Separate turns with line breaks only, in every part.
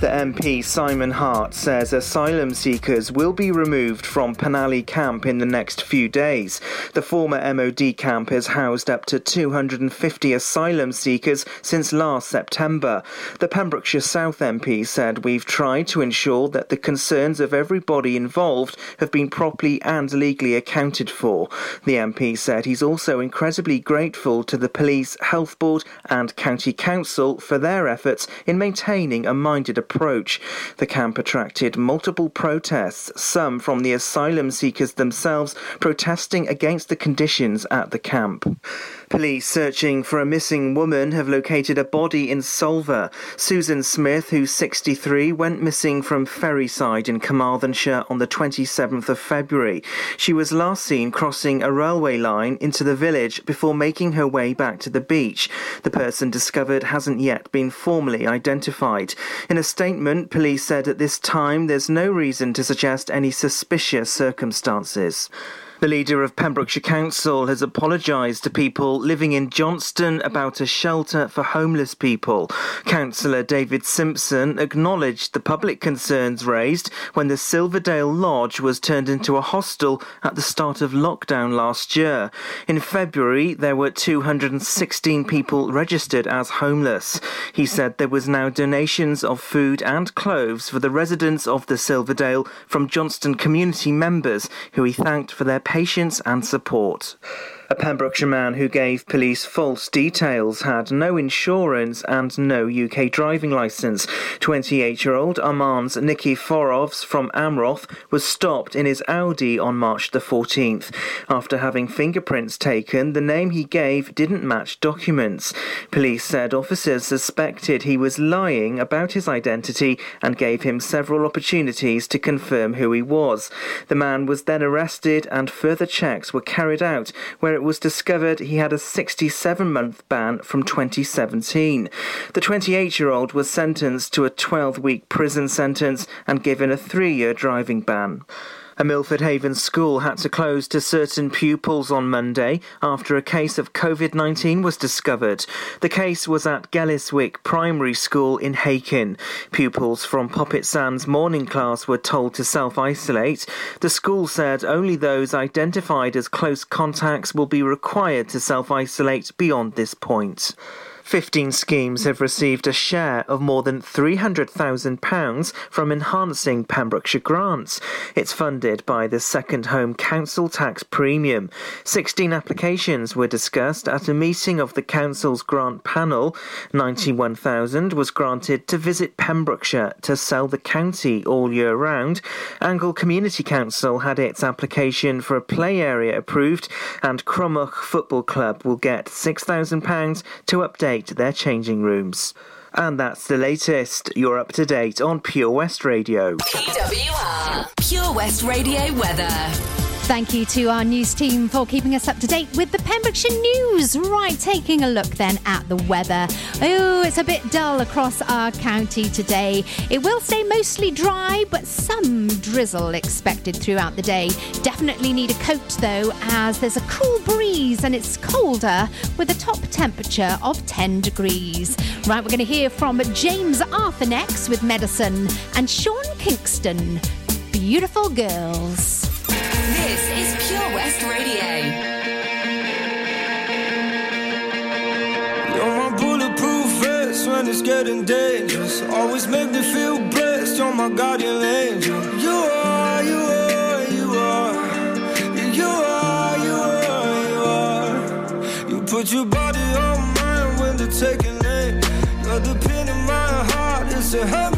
The MP Simon Hart says asylum seekers will be removed from Penally camp in the next few days. The former MOD camp has housed up to 250 asylum seekers since last September. The Pembrokeshire South MP said we've tried to ensure that the concerns of everybody involved have been properly and legally accounted for. The MP said he's also incredibly grateful to the police, health board and county council for their efforts in maintaining a minded approach. The camp attracted multiple protests, some from the asylum seekers themselves protesting against the conditions at the camp. Police searching for a missing woman have located a body in Solva. Susan Smith, who's 63, went missing from Ferryside in Carmarthenshire on the 27th of February. She was last seen crossing a railway line into the village before making her way back to the beach. The person discovered hasn't yet been formally identified. In a statement, police said at this time there's no reason to suggest any suspicious circumstances. The leader of Pembrokeshire Council has apologised to people living in Johnston about a shelter for homeless people. Councillor David Simpson acknowledged the public concerns raised when the Silverdale Lodge was turned into a hostel at the start of lockdown last year. In February, there were 216 people registered as homeless. He said there was now donations of food and clothes for the residents of the Silverdale from Johnston community members who he thanked for their patience and support. A Pembrokeshire man who gave police false details had no insurance and no UK driving licence. 28 year old Armands Nikiforovs from Amroth was stopped in his Audi on March the 14th. After having fingerprints taken, the name he gave didn't match documents. Police said officers suspected he was lying about his identity and gave him several opportunities to confirm who he was. The man was then arrested and further checks were carried out where it was discovered he had a 67 month ban from 2017. The 28 year old was sentenced to a 12 week prison sentence and given a three year driving ban. A Milford Haven school had to close to certain pupils on Monday after a case of COVID 19 was discovered. The case was at Gelliswick Primary School in Hakin. Pupils from Poppit Sands morning class were told to self isolate. The school said only those identified as close contacts will be required to self isolate beyond this point. 15 schemes have received a share of more than £300,000 from enhancing Pembrokeshire grants. It's funded by the Second Home Council Tax Premium. 16 applications were discussed at a meeting of the Council's grant panel. 91,000 was granted to visit Pembrokeshire to sell the county all year round. Angle Community Council had its application for a play area approved, and Cromwell Football Club will get £6,000 to update their changing rooms. And that's the latest. You're up to date on Pure West Radio.
PWR, Pure West Radio weather.
Thank you to our news team for keeping us up to date with the Pembrokeshire news. Right, taking a look then at the weather. Oh, it's a bit dull across our county today. It will stay mostly dry, but some drizzle expected throughout the day. Definitely need a coat though, as there's a cool breeze and it's colder with a top temperature of 10 degrees. Right, we're going to hear from James Arthur next with Medicine and Sean Kingston. Beautiful girls.
This is Pure West Radio.
You're my bulletproof vest when it's getting dangerous. Always make me feel blessed. You're my guardian angel. You are, you are, you are. You are, you are, you are. You put your body on mine when they're taking aim. You're the pin in my heart. It's a hand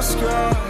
my scars.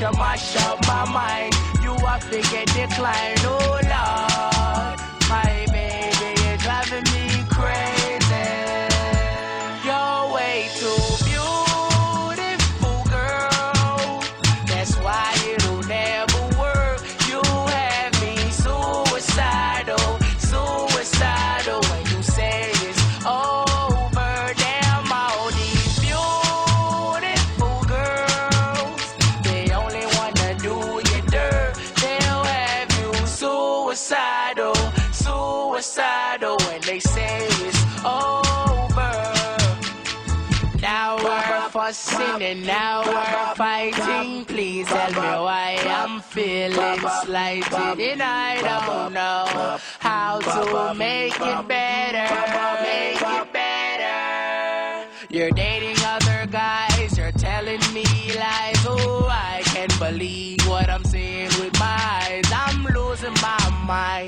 mash up, mash up my mind. You have to get declined, oh Lord. My baby is driving me crazy. You're way too and now we're fighting. Please tell me why I'm feeling slighted and I don't know how to make it better. Make it better. You're dating other guys, you're telling me lies. Oh, I can't believe what I'm seeing with my eyes. I'm losing my mind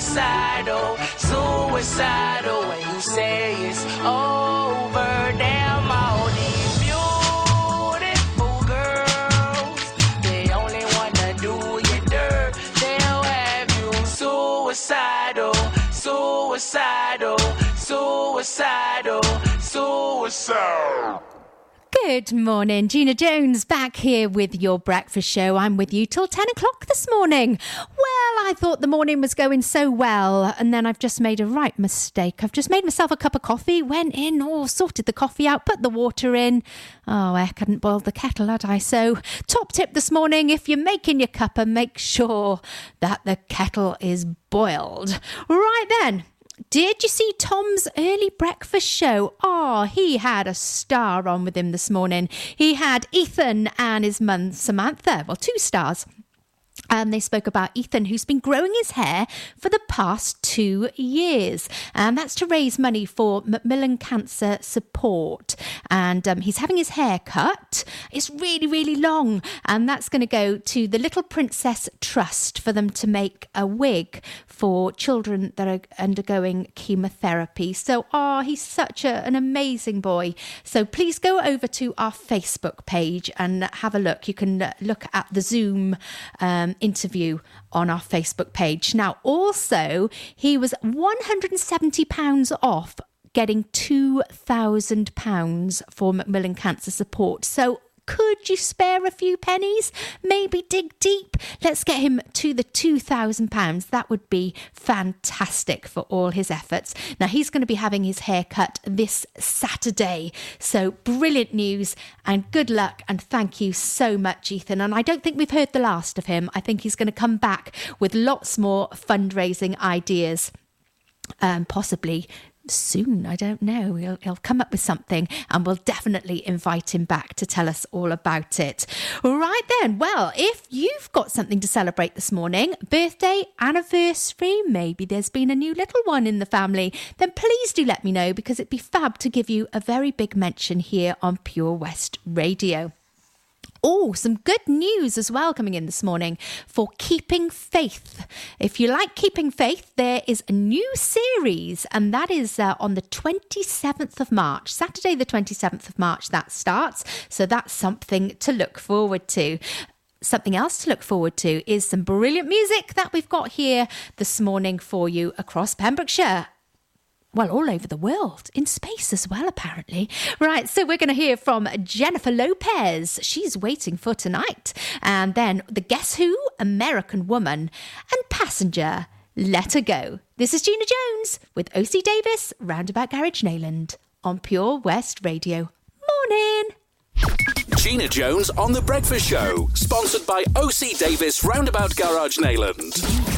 suicidal, suicidal. When you say it's over, damn all these beautiful girls. They only wanna do you dirt. They'll have you suicidal, suicidal, suicidal, suicidal.
Good morning, Gina Jones back here with your breakfast show. I'm with you till 10 o'clock this morning. Well, I thought the morning was going so well, and then I've just made a right mistake. I've just made myself a cup of coffee, went in, oh, sorted the coffee out, put the water in. Oh, I hadn't boiled the kettle, had I? So, top tip this morning if you're making your cuppa, make sure that the kettle is boiled. Right then. Did you see Tom's early breakfast show? Oh, he had a star on with him this morning. He had Ethan and his mum Samantha. Well, two stars. And they spoke about Ethan, who's been growing his hair for the past two years. And that's to raise money for Macmillan Cancer Support. And um, he's having his hair cut. It's really, really long. And that's going to go to the Little Princess Trust for them to make a wig for children that are undergoing chemotherapy. So, oh, he's such a, an amazing boy. So please go over to our Facebook page and have a look. You can look at the Zoom. Um, interview on our Facebook page. Now, also, he was £170 off getting £2,000 for Macmillan Cancer Support. So, could you spare a few pennies? Maybe dig deep. Let's get him to the £2,000. That would be fantastic for all his efforts. Now, he's going to be having his hair cut this Saturday. So, brilliant news and good luck. And thank you so much, Ethan. And I don't think we've heard the last of him. I think he's going to come back with lots more fundraising ideas. Um, possibly soon. I don't know. He'll, he'll come up with something and we'll definitely invite him back to tell us all about it. Right then, well, if you've got something to celebrate this morning, birthday, anniversary, maybe there's been a new little one in the family, then please do let me know because it'd be fab to give you a very big mention here on Pure West Radio. Oh, some good news as well coming in this morning for Keeping Faith. If you like Keeping Faith, there is a new series, and that is uh, on the 27th of March, Saturday, the 27th of March, that starts. So that's something to look forward to. Something else to look forward to is some brilliant music that we've got here this morning for you across Pembrokeshire well, all over the world, in space as well, apparently. Right, so we're going to hear from Jennifer Lopez. She's waiting for tonight. And then the Guess Who, American Woman, and Passenger, Let Her Go. This is Gina Jones with OC Davis, Roundabout Garage Neyland on Pure West Radio. Morning.
Gina Jones on The Breakfast Show, sponsored by OC Davis Roundabout Garage
Neyland.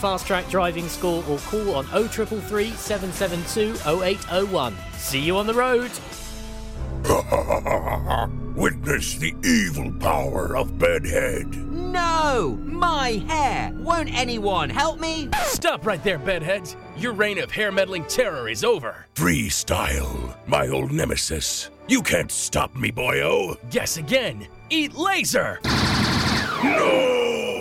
Fast Track Driving School or call on 0333 772 0801. See you on the road.
Witness the evil power of Bedhead.
No! My hair! Won't anyone help me?
Stop right there, bedheads. Your reign of hair meddling terror is over.
Freestyle, my old nemesis. You can't stop me, boyo.
Guess again. Eat laser.
No!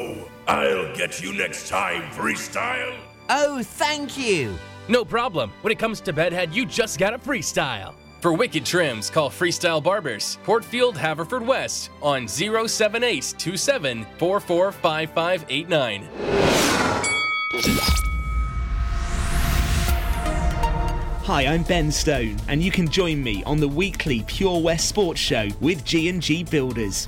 I'll get you next time, Freestyle.
Oh, thank you.
No problem. When it comes to bedhead, you just gotta freestyle. For wicked trims, call Freestyle Barbers, Portfield, Haverford West on 07827 445589.
Hi, I'm Ben Stone, and you can join me on the weekly Pure West Sports Show with G&G Builders.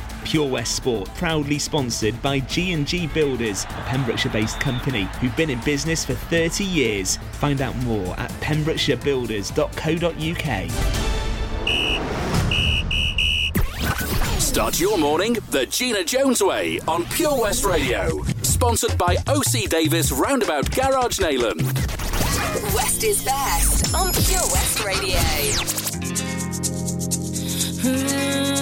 Pure West Sport, proudly sponsored by G&G Builders, a Pembrokeshire-based company who've been in business for 30 years. Find out more at pembrokeshirebuilders.co.uk.
Start your morning the Gina Jones way on Pure West Radio. Sponsored by OC Davis Roundabout Garage Neyland.
West is best on Pure West Radio.
Like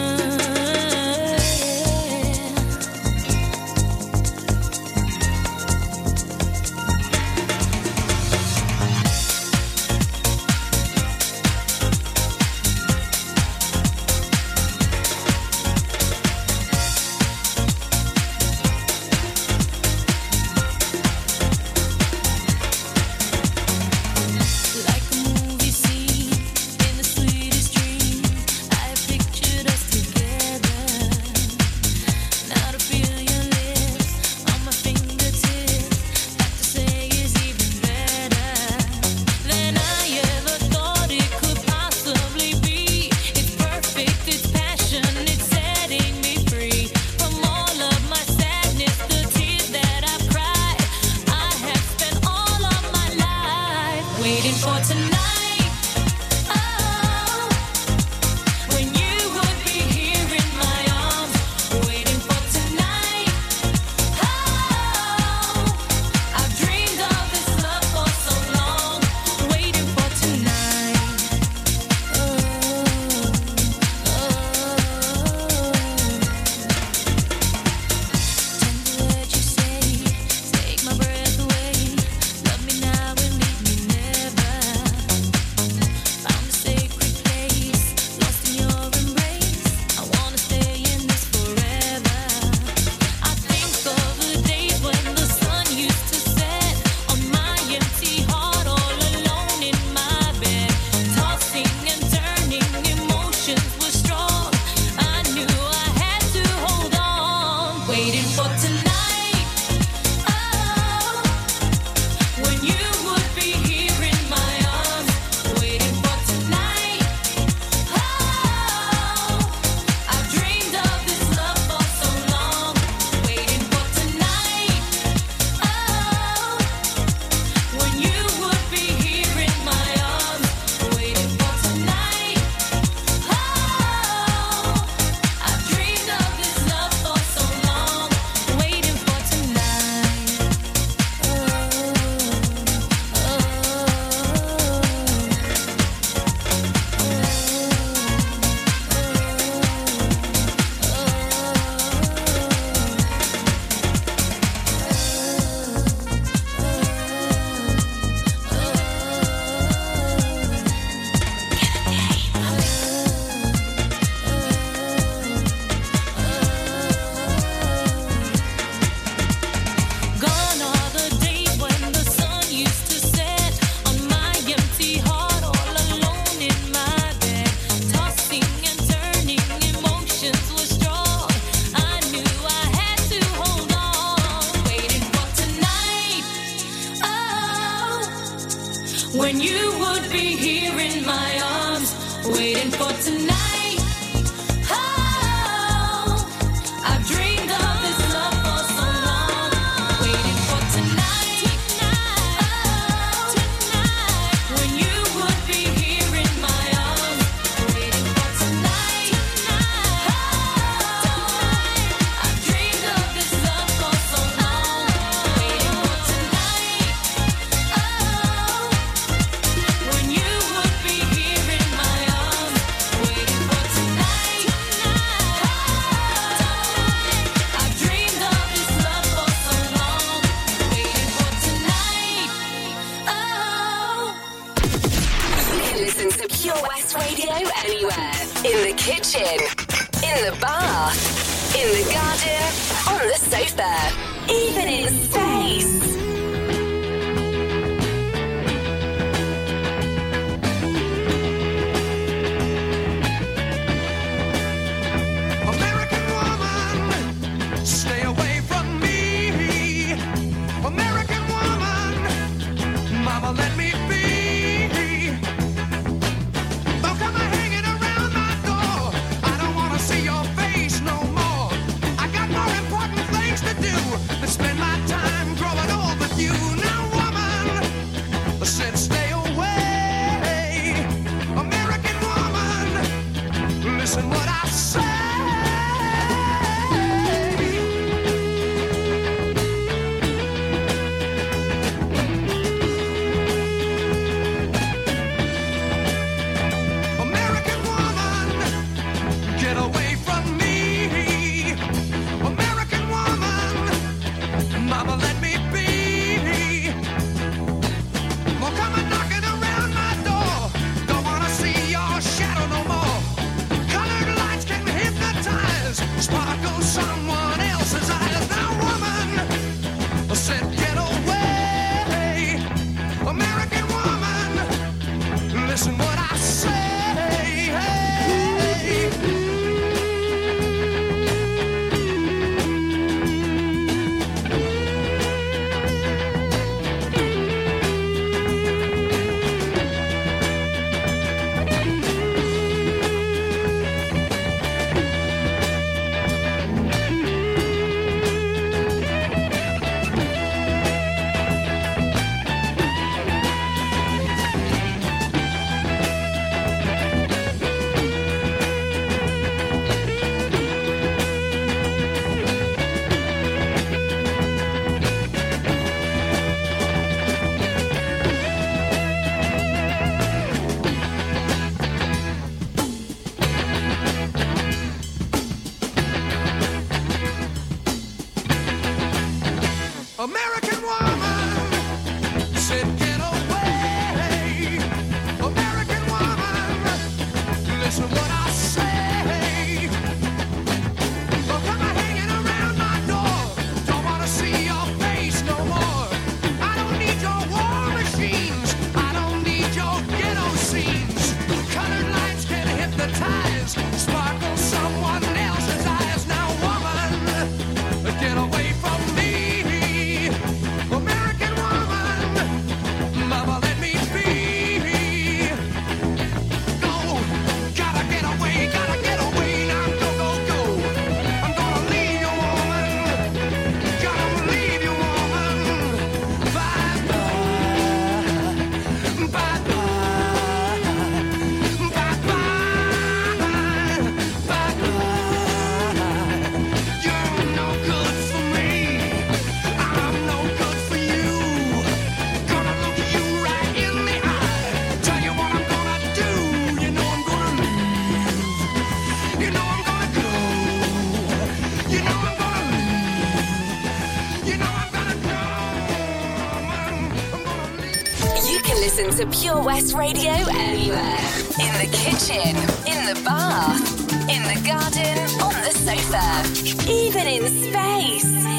to
Pure West Radio anywhere. In the kitchen, in the bath, in the garden, on the sofa, even in space.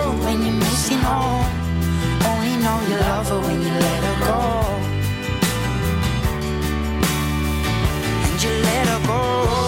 when you're missing home. Only know you love her when you let her go. And you let her go.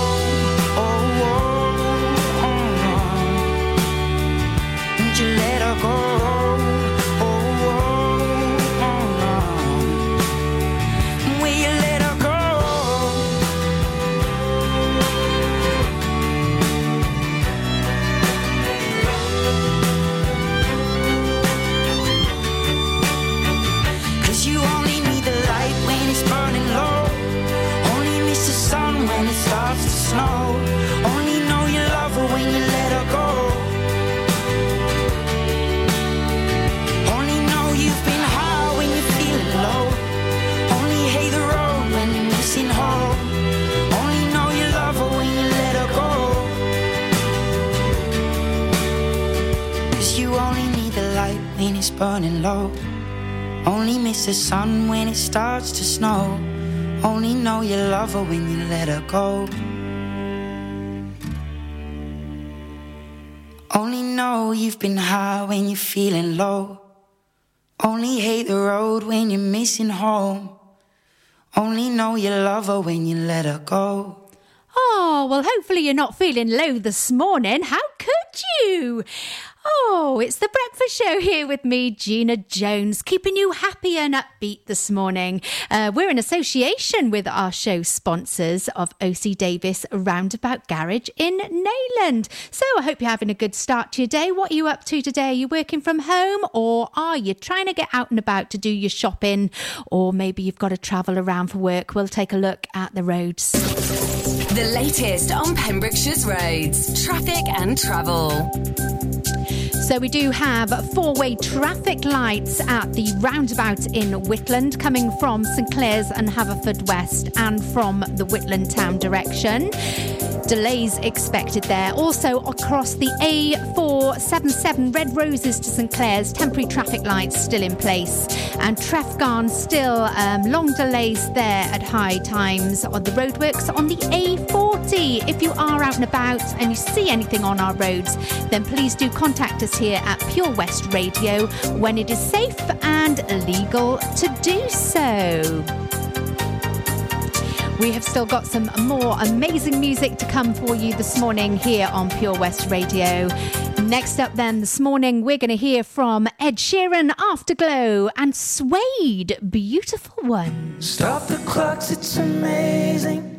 Burning low. Only miss the sun when it starts to snow. Only know you love her when you let her go. Only know you've been high when you're feeling low. Only hate the road when you're missing home. Only know you love her when you let her go.
Oh, well, hopefully you're not feeling low this morning. How could you? Oh, it's the breakfast show here with me, Gina Jones, keeping you happy and upbeat this morning. Uh, we're in association with our show sponsors of OC Davis Roundabout Garage in Neyland. So I hope you're having a good start to your day. What are you up to today? Are you working from home or are you trying to get out and about to do your shopping? Or maybe you've got to travel around for work. We'll take a look at the roads.
The latest on Pembrokeshire's roads, traffic and travel.
So we do have four-way traffic lights at the roundabout in Whitland coming from St Clears and Haverfordwest and from the Whitland town direction. Delays expected there. Also across the A477 Red Roses to St Clears, temporary traffic lights still in place. And Trefgarn still um, long delays there at high times on the roadworks on the A40. If you are out and about and you see anything on our roads, then please do contact us here at Pure West Radio when it is safe and legal to do so. We have still got some more amazing music to come for you this morning here on Pure West Radio. Next up, then, this morning, we're going to hear from Ed Sheeran, Afterglow, and Suede, Beautiful One.
Stop the clocks, it's amazing.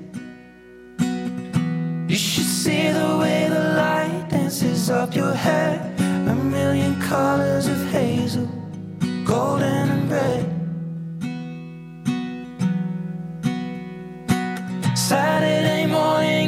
You should see the way the light dances up your hair. A million colors of hazel, golden and red. Saturday morning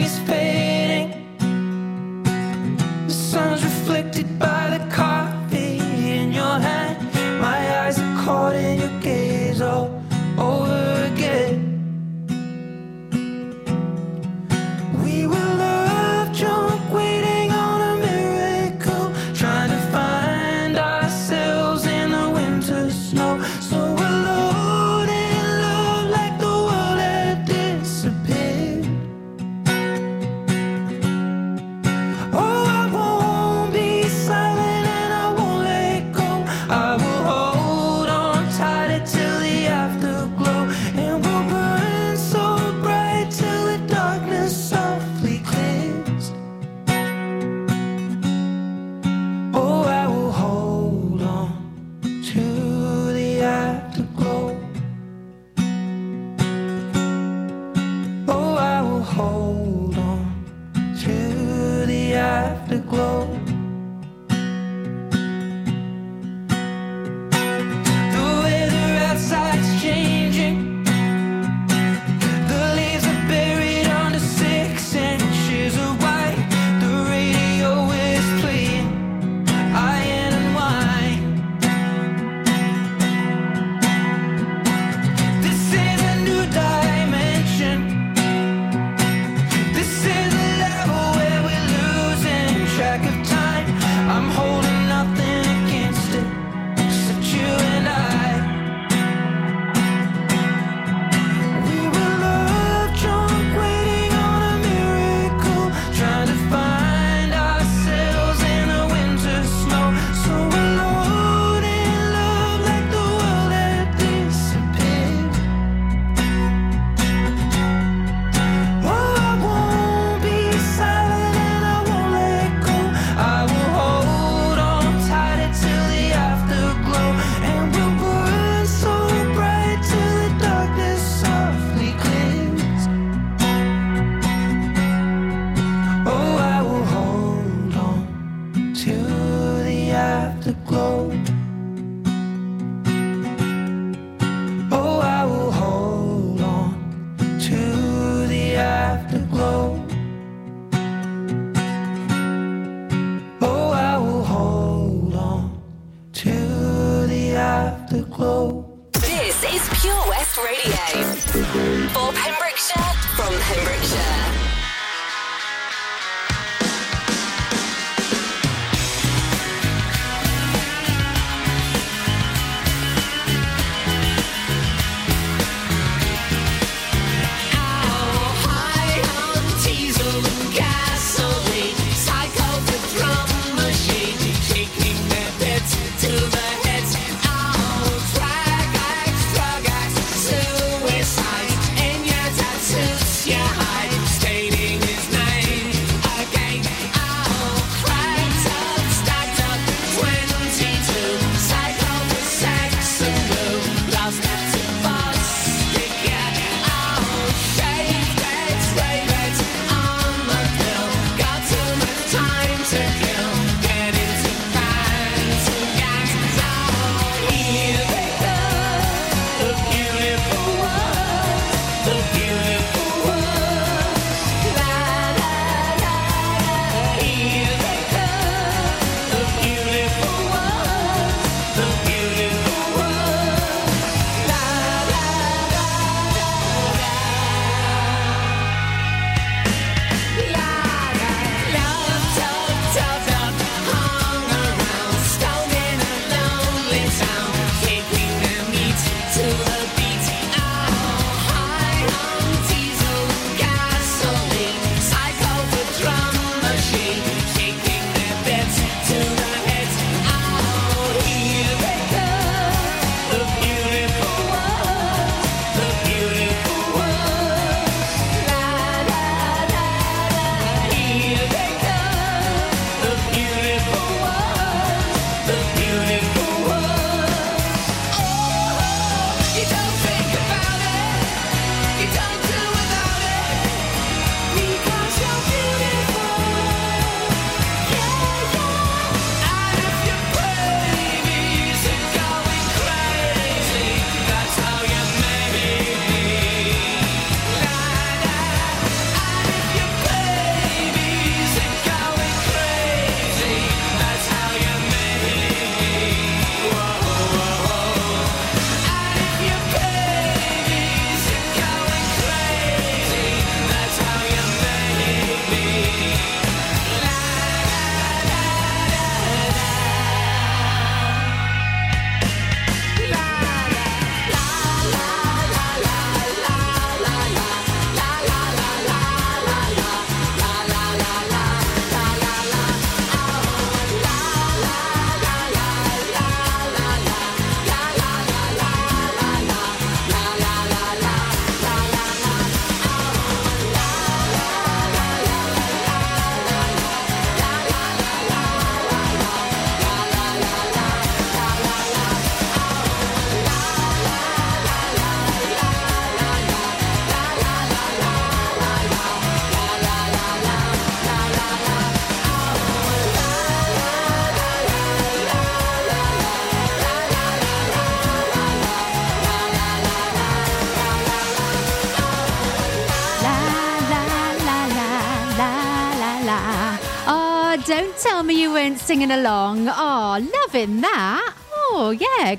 singing along. Oh, loving that. Oh, yeah.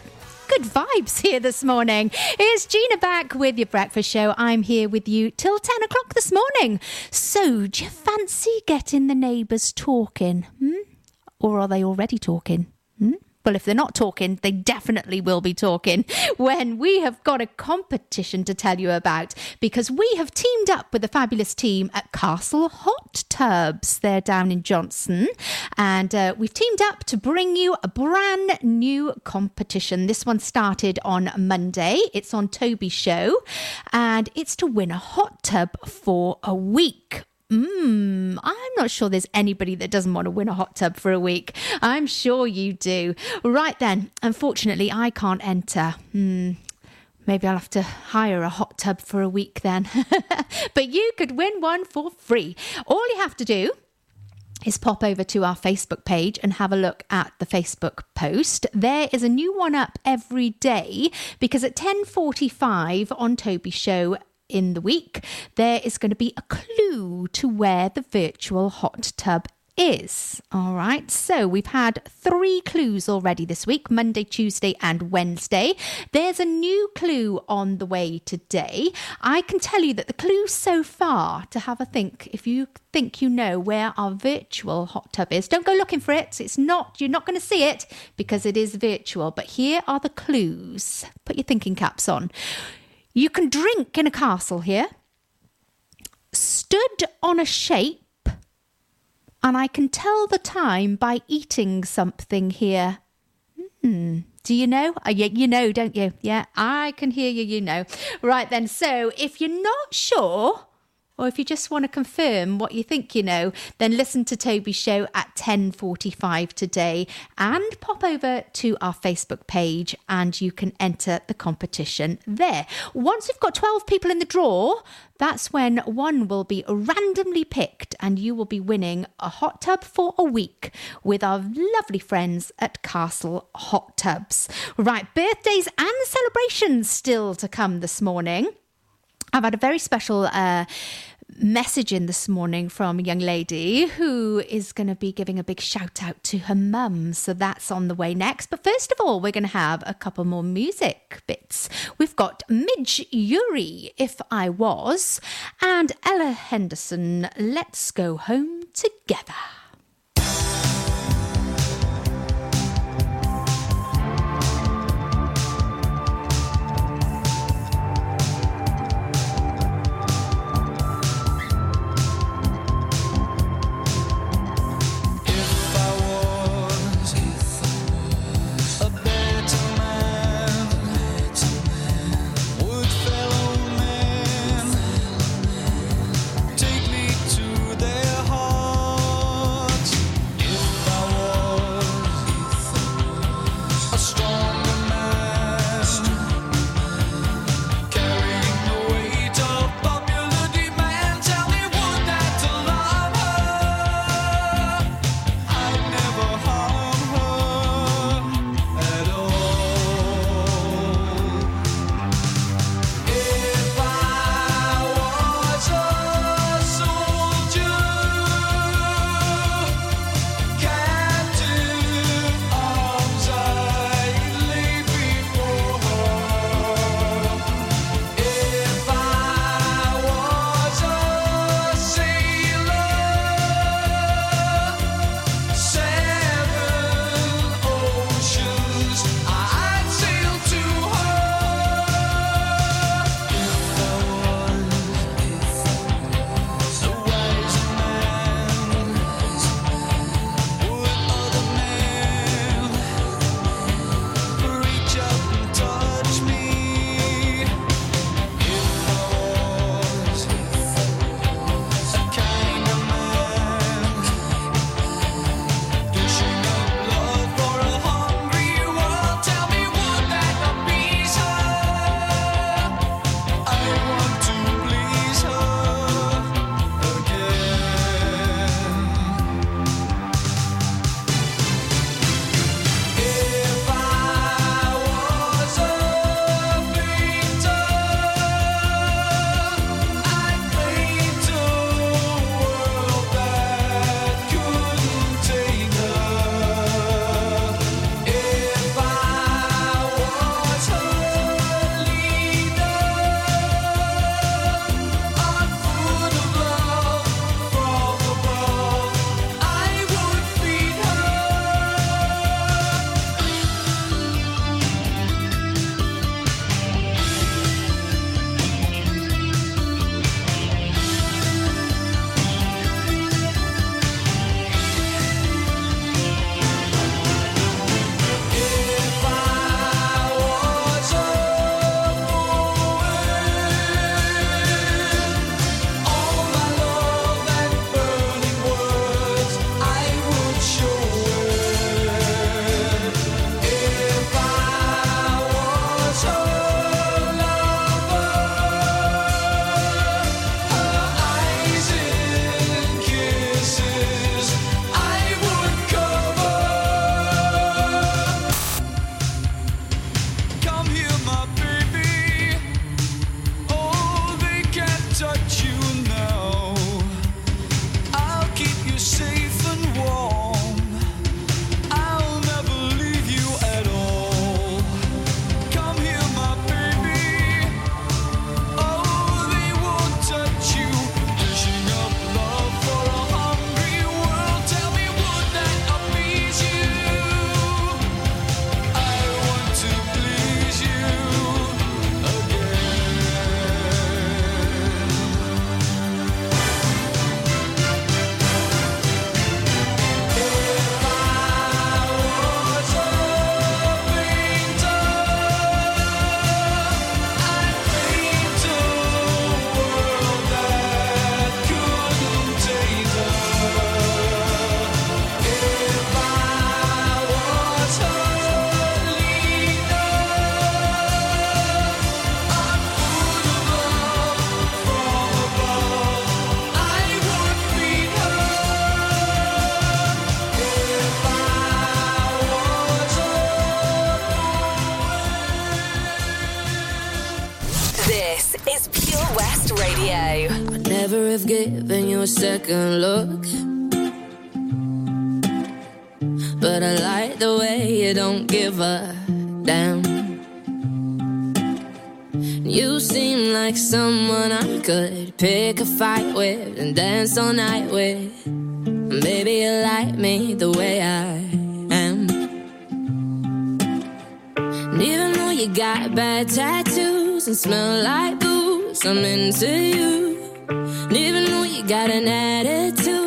Good vibes here this morning. Here's Gina back with your breakfast show. I'm here with you till 10 o'clock this morning. So, do you fancy getting the neighbours talking? Hmm? Or are they already talking? Well, if they're not talking, they definitely will be talking when we have got a competition to tell you about because we have teamed up with a fabulous team at Castle Hot Tubs. They're down in Johnston and uh, we've teamed up to bring you a brand new competition. This one started on Monday. It's on Toby's show and it's to win a hot tub for a week. Mmm, I'm not sure there's anybody that doesn't want to win a hot tub for a week. I'm sure you do. Right then, unfortunately, I can't enter. Hmm. Maybe I'll have to hire a hot tub for a week then. but you could win one for free. All you have to do is pop over to our Facebook page and have a look at the Facebook post. There is a new one up every day because at 10:45 on Toby's show in the week, there is going to be a clue to where the virtual hot tub is. All right, so we've had three clues already this week Monday, Tuesday, and Wednesday. There's a new clue on the way today. I can tell you that the clue so far to have a think, if you think you know where our virtual hot tub is, don't go looking for it. It's not, you're not going to see it because it is virtual. But here are the clues. Put your thinking caps on. You can drink in a castle here. Stood on a shape and I can tell the time by eating something here. Hmm. Do you know? Yeah, you know, don't you? Yeah, I can hear you, you know. Right then, so if you're not sure, or if you just want to confirm what you think you know, then listen to Toby's show at 10:45 today and pop over to our Facebook page and you can enter the competition there. Once we've got 12 people in the draw, that's when one will be randomly picked and you will be winning a hot tub for a week with our lovely friends at Castle Hot Tubs. Right, birthdays and celebrations still to come this morning. I've had a very special uh, message in this morning from a young lady who is going to be giving a big shout out to her mum. So that's on the way next. But first of all, we're going to have a couple more music bits. We've got Midge Ure, If I Was, and Ella Henderson, Let's Go Home Together.
Dance all night with. Maybe you like me the way I am. And even though you got bad tattoos and smell like booze, I'm into you. And even though you got an attitude,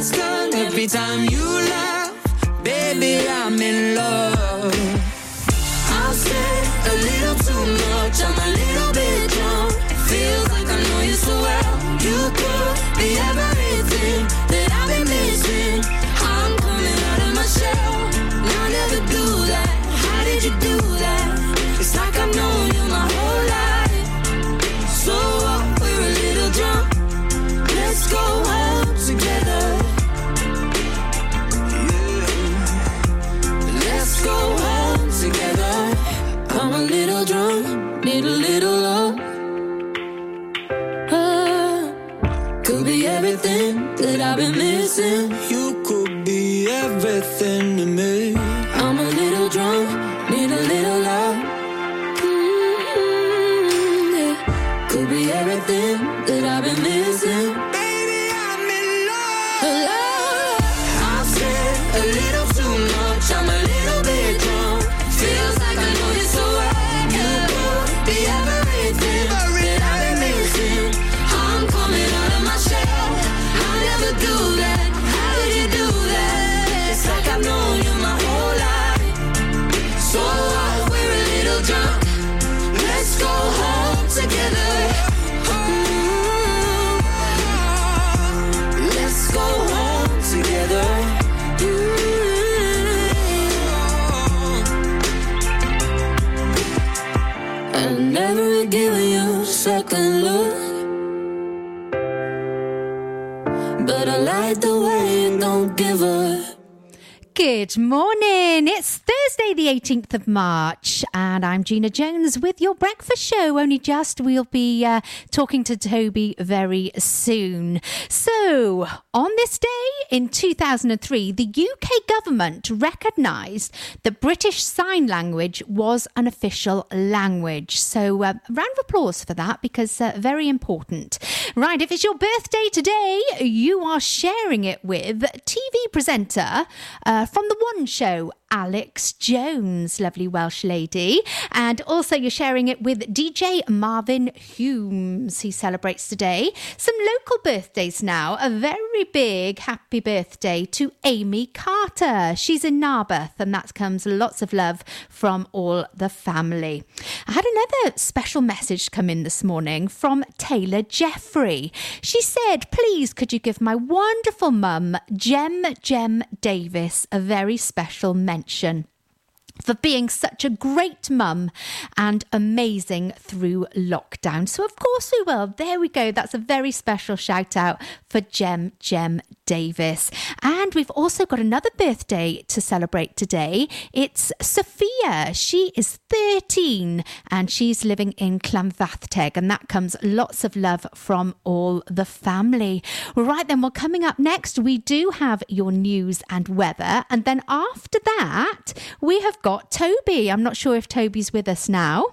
Heads turn every time you laugh. Baby, I'm in love.
That I've been missing. You could be everything
to me.
I'm a little drunk, need a little love. Mm, yeah. Could be everything that I've been missing.
Good morning. It's The 18th of March, and I'm Gina Jones with your breakfast show. Only just, we'll be uh, talking to Toby very soon. So, on this day in 2003, the UK government recognised that British Sign Language was an official language. So, uh, round of applause for that because uh, very important. Right, if it's your birthday today, you are sharing it with TV presenter uh, from The One Show, Alex Jones, lovely Welsh lady. And also, you're sharing it with DJ Marvin Humes. He celebrates today. Some local birthdays now. A very big happy birthday to Amy Carter. She's in Narberth, and that comes lots of love from all the family. I had another special message come in this morning from Taylor Jeffrey. She said, Please, could you give my wonderful mum, Jem Jem Davis, a very special mention? For being such a great mum and amazing through lockdown. So, of course, we will. There we go. That's a very special shout out for Jem Jem Davis. And we've also got another birthday to celebrate today. It's Sophia. She is 13 and she's living in Llanfairpwllgwyngyllgogerychwyrndrobwllllantyg, and that comes lots of love from all the family. Right then, well, coming up next, we do have your news and weather, and then after that, we have got Toby. I'm not sure if Toby's with us now.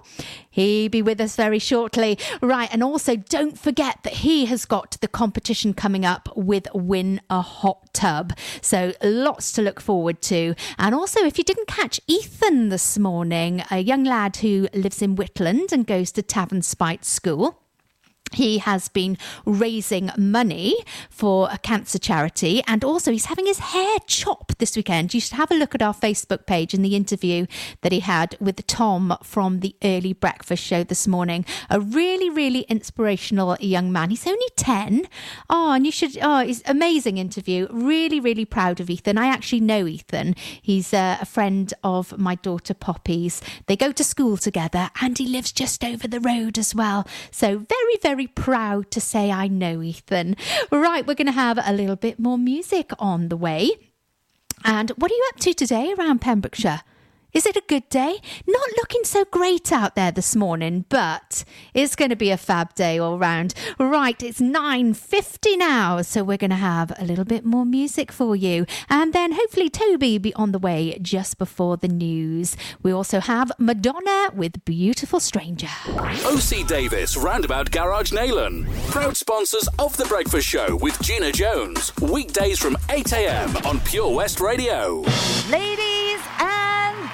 He be with us very shortly. Right, and also don't forget that he has got the competition coming up with Win a Hot Tub. So lots to look forward to. And also, if you didn't catch Ethan this morning, a young lad who lives in Whitland and goes to Tavernspite School he has been raising money for a cancer charity and also he's having his hair chopped this weekend. You should have a look at our Facebook page in the interview that he had with Tom from the early breakfast show this morning. A really, really inspirational young man. He's only 10. Oh, and you should, oh, it's amazing interview. Really, really proud of Ethan. I actually know Ethan. He's uh, a friend of my daughter Poppy's. They go to school together and he lives just over the road as well. So very, very proud to say I know Ethan. Right, we're going to have a little bit more music on the way. And what are you up to today around Pembrokeshire? Is it a good day? Not looking so great out there this morning, but it's going to be a fab day all round. Right, it's 9.50 now, so we're going to have a little bit more music for you. And then hopefully Toby will be on the way just before the news. We also have Madonna with Beautiful Stranger.
OC Davis Roundabout Garage Neyland. Proud sponsors of The Breakfast Show with Gina Jones. Weekdays from 8am on Pure West Radio.
Ladies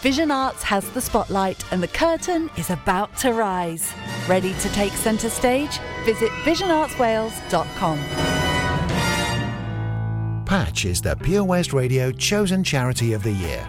Vision Arts has the spotlight and the curtain is about to rise. Ready to take centre stage? Visit visionartswales.com.
Patch is the Pure West Radio chosen charity of the year.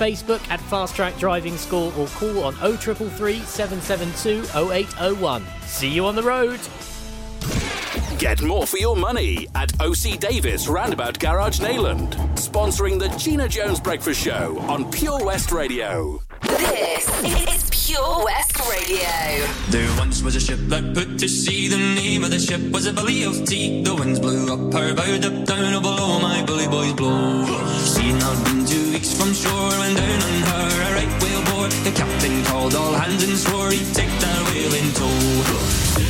Facebook at Fast Track Driving School or call on 0333 772 0801. See you on the road.
Get more for your money at OC Davis Roundabout Garage Neyland, Sponsoring the Gina Jones Breakfast Show on Pure West Radio.
This is Pure West Radio.
There once was a ship that put to sea. The name of the ship was a Billy of Tea. The winds blew up her bow, up down oh, below my bully boys blow. She had not been two weeks from shore when down on her a right whale bore. The captain called all hands and swore he'd take that whale in tow.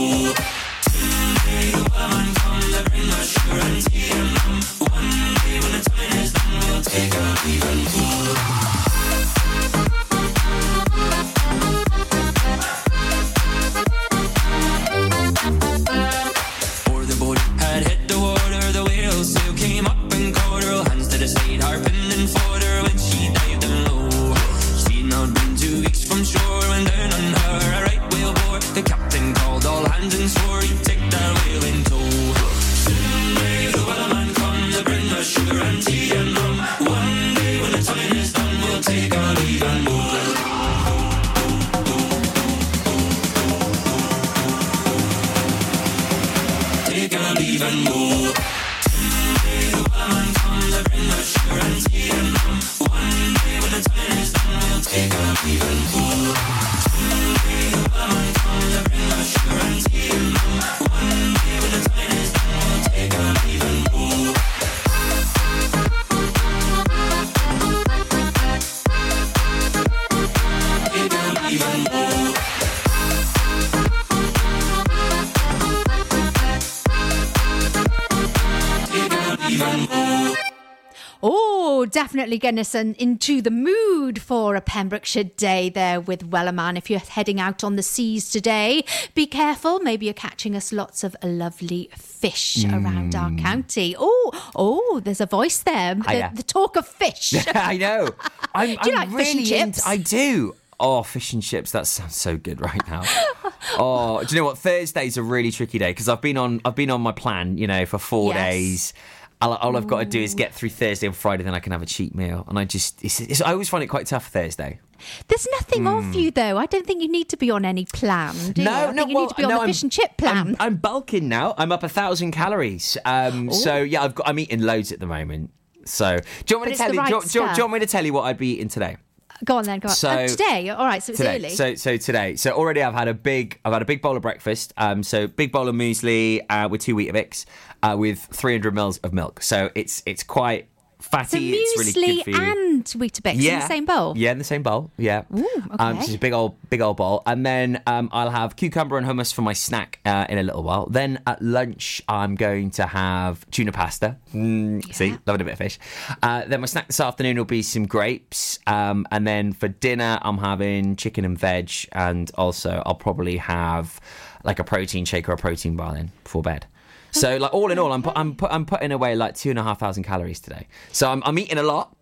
take
definitely getting us in- into the mood for a Pembrokeshire day there with Wellerman. If you're heading out on the seas today, be careful. Maybe you're catching us lots of lovely fish around our hmm. county. Oh, oh, there's a voice there. The, the talk of fish.
I know. I'm,
Do you
I'm
like fish and chips?
I do. Oh, fish and chips. That sounds so good right now. oh, do you know what? Thursday's a really tricky day because I've been on I've been on my plan, you know, for four
Yes.
days. All, all I've got to do is get through Thursday and Friday, then I can have a cheat meal. And I just, it's, it's, I always find it quite tough Thursday.
There's nothing of you though. I don't think you need to be on any plan. Do you? I think you
well,
need to be on
no,
the
I'm-
fish and chip plan.
I'm, I'm bulking now. I'm up a thousand calories. Um, so yeah, I've got. I'm eating loads at the moment. So do you want
But
me to tell you?
right
do, you- do you- do you want me to tell you what I'd be eating today?
go on then, go on.
So-
Uh, today, all right. So it's
today.
early.
So so today. So already I've had a big I've had a big bowl of breakfast. Um so big bowl of muesli uh, with two wheat Weetabix uh, with 300 mils of milk. So it's it's quite
so
fatty. it's really good for you.
and Weetabix in the same bowl.
Yeah, in the same bowl. Yeah. Um,
okay.
so it's a big old, big old bowl, and then um, I'll have cucumber and hummus for my snack uh, in a little while. Then at lunch, I'm going to have tuna pasta. Mm, See, loving a bit of fish. Uh, then my snack this afternoon will be some grapes, um, and then for dinner, I'm having chicken and veg, and also I'll probably have like a protein shake or a protein bar then before bed. So, like all in all, I'm put, I'm put, I'm putting away like two and a half thousand calories today. So I'm, I'm eating a lot,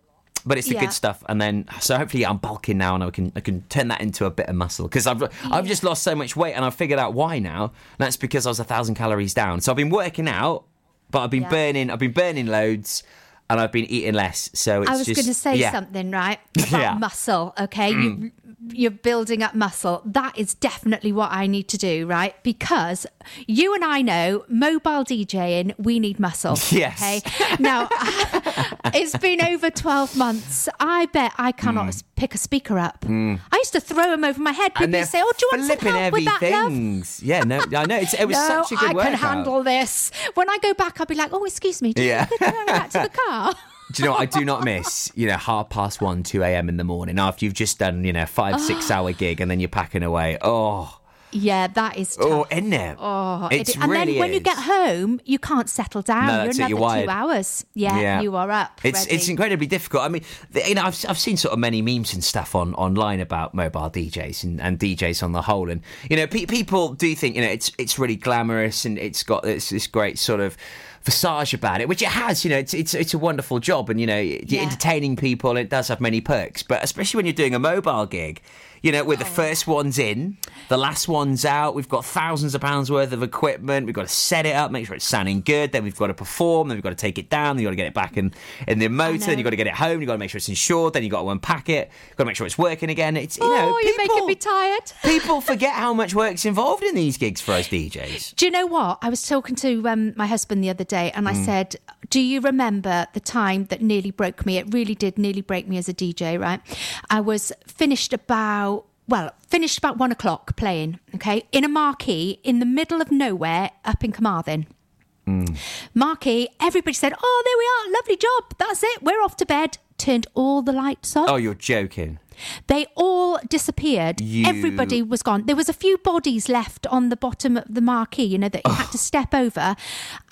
but it's the
Yeah.
good stuff. And then, so hopefully, I'm bulking now, and I can I can turn that into a bit of muscle because I've I've just lost so much weight, and I've figured out why now. And that's because I was a thousand calories down. So I've been working out, but I've been
Yeah.
burning I've been burning loads, and I've been eating less. So it's
I was
just
going to say
yeah.
something, right? About
Yeah. Mm.
muscle, okay? You, you're building up muscle. That is definitely what I need to do, right? Because you and I know mobile DJing, we need muscle.
Yes.
Okay. Now, it's been over 12 months. I bet I cannot s- pick a speaker up. I used to throw them over my head. People
Mm. and they're
used to say, Oh, do you want some help with that, love?
things. Yeah, no, I know. It's, it was
no,
such a good
I
workout.
can handle this. When I go back, I'll be like, oh, excuse me. Do
Yeah.
you want to go back to the car?
Do you know what I do not miss? You know, half past one, two a.m. in the morning after you've just done, you know, five, six oh. hour gig, and then you're packing away. Oh,
Yeah, that is oh, tough.
oh, isn't it?
Oh,
It's
it, and
really
then when you get home, you can't settle down.
No,
you're
that's it,
another
you're wired.
two hours. Yeah, you are up.
It's
ready.
it's incredibly difficult. I mean, you know, I've I've seen sort of many memes and stuff on online about mobile DJs and, and DJs on the whole, and you know, pe- people do think you know it's it's really glamorous and it's got this this great sort of visage about it, which it has. You know, it's it's it's a wonderful job, and you know, you're
Yeah.
entertaining people. It does have many perks, but especially when you're doing a mobile gig. You know, with the first one's in, the last one's out. We've got thousands of pounds worth of equipment. We've got to set it up, make sure it's sounding good. Then we've got to perform. Then we've got to take it down. Then you've got to get it back in, in the motor. Then you've got to get it home. You've got to make sure it's insured. Then you've got to unpack it. You've got to make sure it's working again. It's, you know,
oh, you're
people,
making me tired.
people forget how much work's involved in these gigs for us DJs.
Do you know what? I was talking to um, my husband the other day and I
Mm.
said, Do you remember the time that nearly broke me? It really did nearly break me as a DJ, right? I was finished about, well, finished about one o'clock playing, okay, in a marquee in the middle of nowhere up in Carmarthen. Marquee, everybody said, Oh, there we are, lovely job. That's it, we're off to bed. Turned all the lights off.
Oh, you're joking.
They all disappeared.
You-
Everybody was gone. There was a few bodies left on the bottom of the marquee, you know, that you had to step over.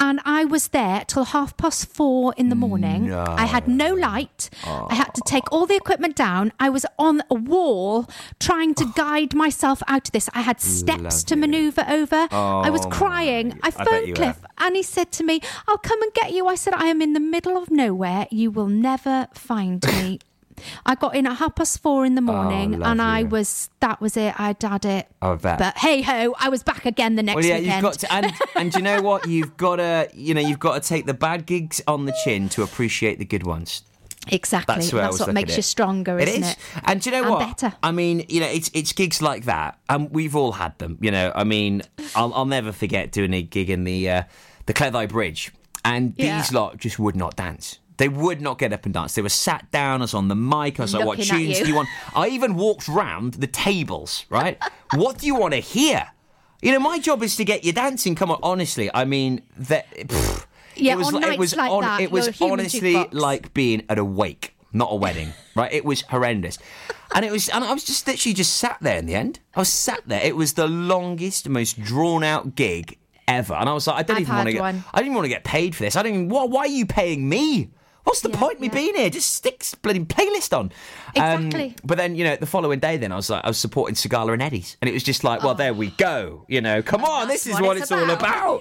And I was there till half past four in the morning.
No.
I had no light. I had to take all the equipment down. I was on a wall trying to guide myself out of this. I had steps to maneuver over. I was
Oh
crying. I phoned
you
Cliff and he said to me, I'll come and get you. I said, I am in the middle of nowhere. You will never find me. I got in at half past four in the morning
Oh,
and I was, that was it. I'd had it.
I bet.
But hey ho, I was back again the next
Well, yeah,
weekend.
you've got to, and and you know what? You've got to, you know, you've got to take the bad gigs on the chin to appreciate the good ones.
Exactly.
That's, was
what makes you stronger,
It
isn't
is.
it?
And do you know
And
what?
better.
I mean, you know, it's it's gigs like that, and we've all had them. You know, I mean, I'll, I'll never forget doing a gig in the uh, the Cleddau Bridge, and
Yeah.
these lot just would not dance. They would not get up and dance. They were sat down. I was on the mic. I was like, "What tunes
you.
do you want?" I even walked round the tables. Right? what do you want to hear? You know, my job is to get you dancing. Come on, honestly. I mean, that. pff,
Yeah,
it was
on
it was
like
on,
that,
it was
you're a human
honestly
jukebox.
like being at a wake, not a wedding. Right? It was horrendous, and it was. And I was just literally just sat there in the end. I was sat there. It was the longest, most drawn out gig ever, and I was like, I don't
I've
even want to get.
one.
I didn't want to get paid for this. I don't even. Why, why are you paying me? What's the point of me being here? Just stick bloody playlist on. Um,
Exactly.
but then you know, the following day, then I was like, I was supporting Sagala and Eddie's, and it was just like, well, there we go. You know, come on, this is
what
what
it's
it's all
about.
about.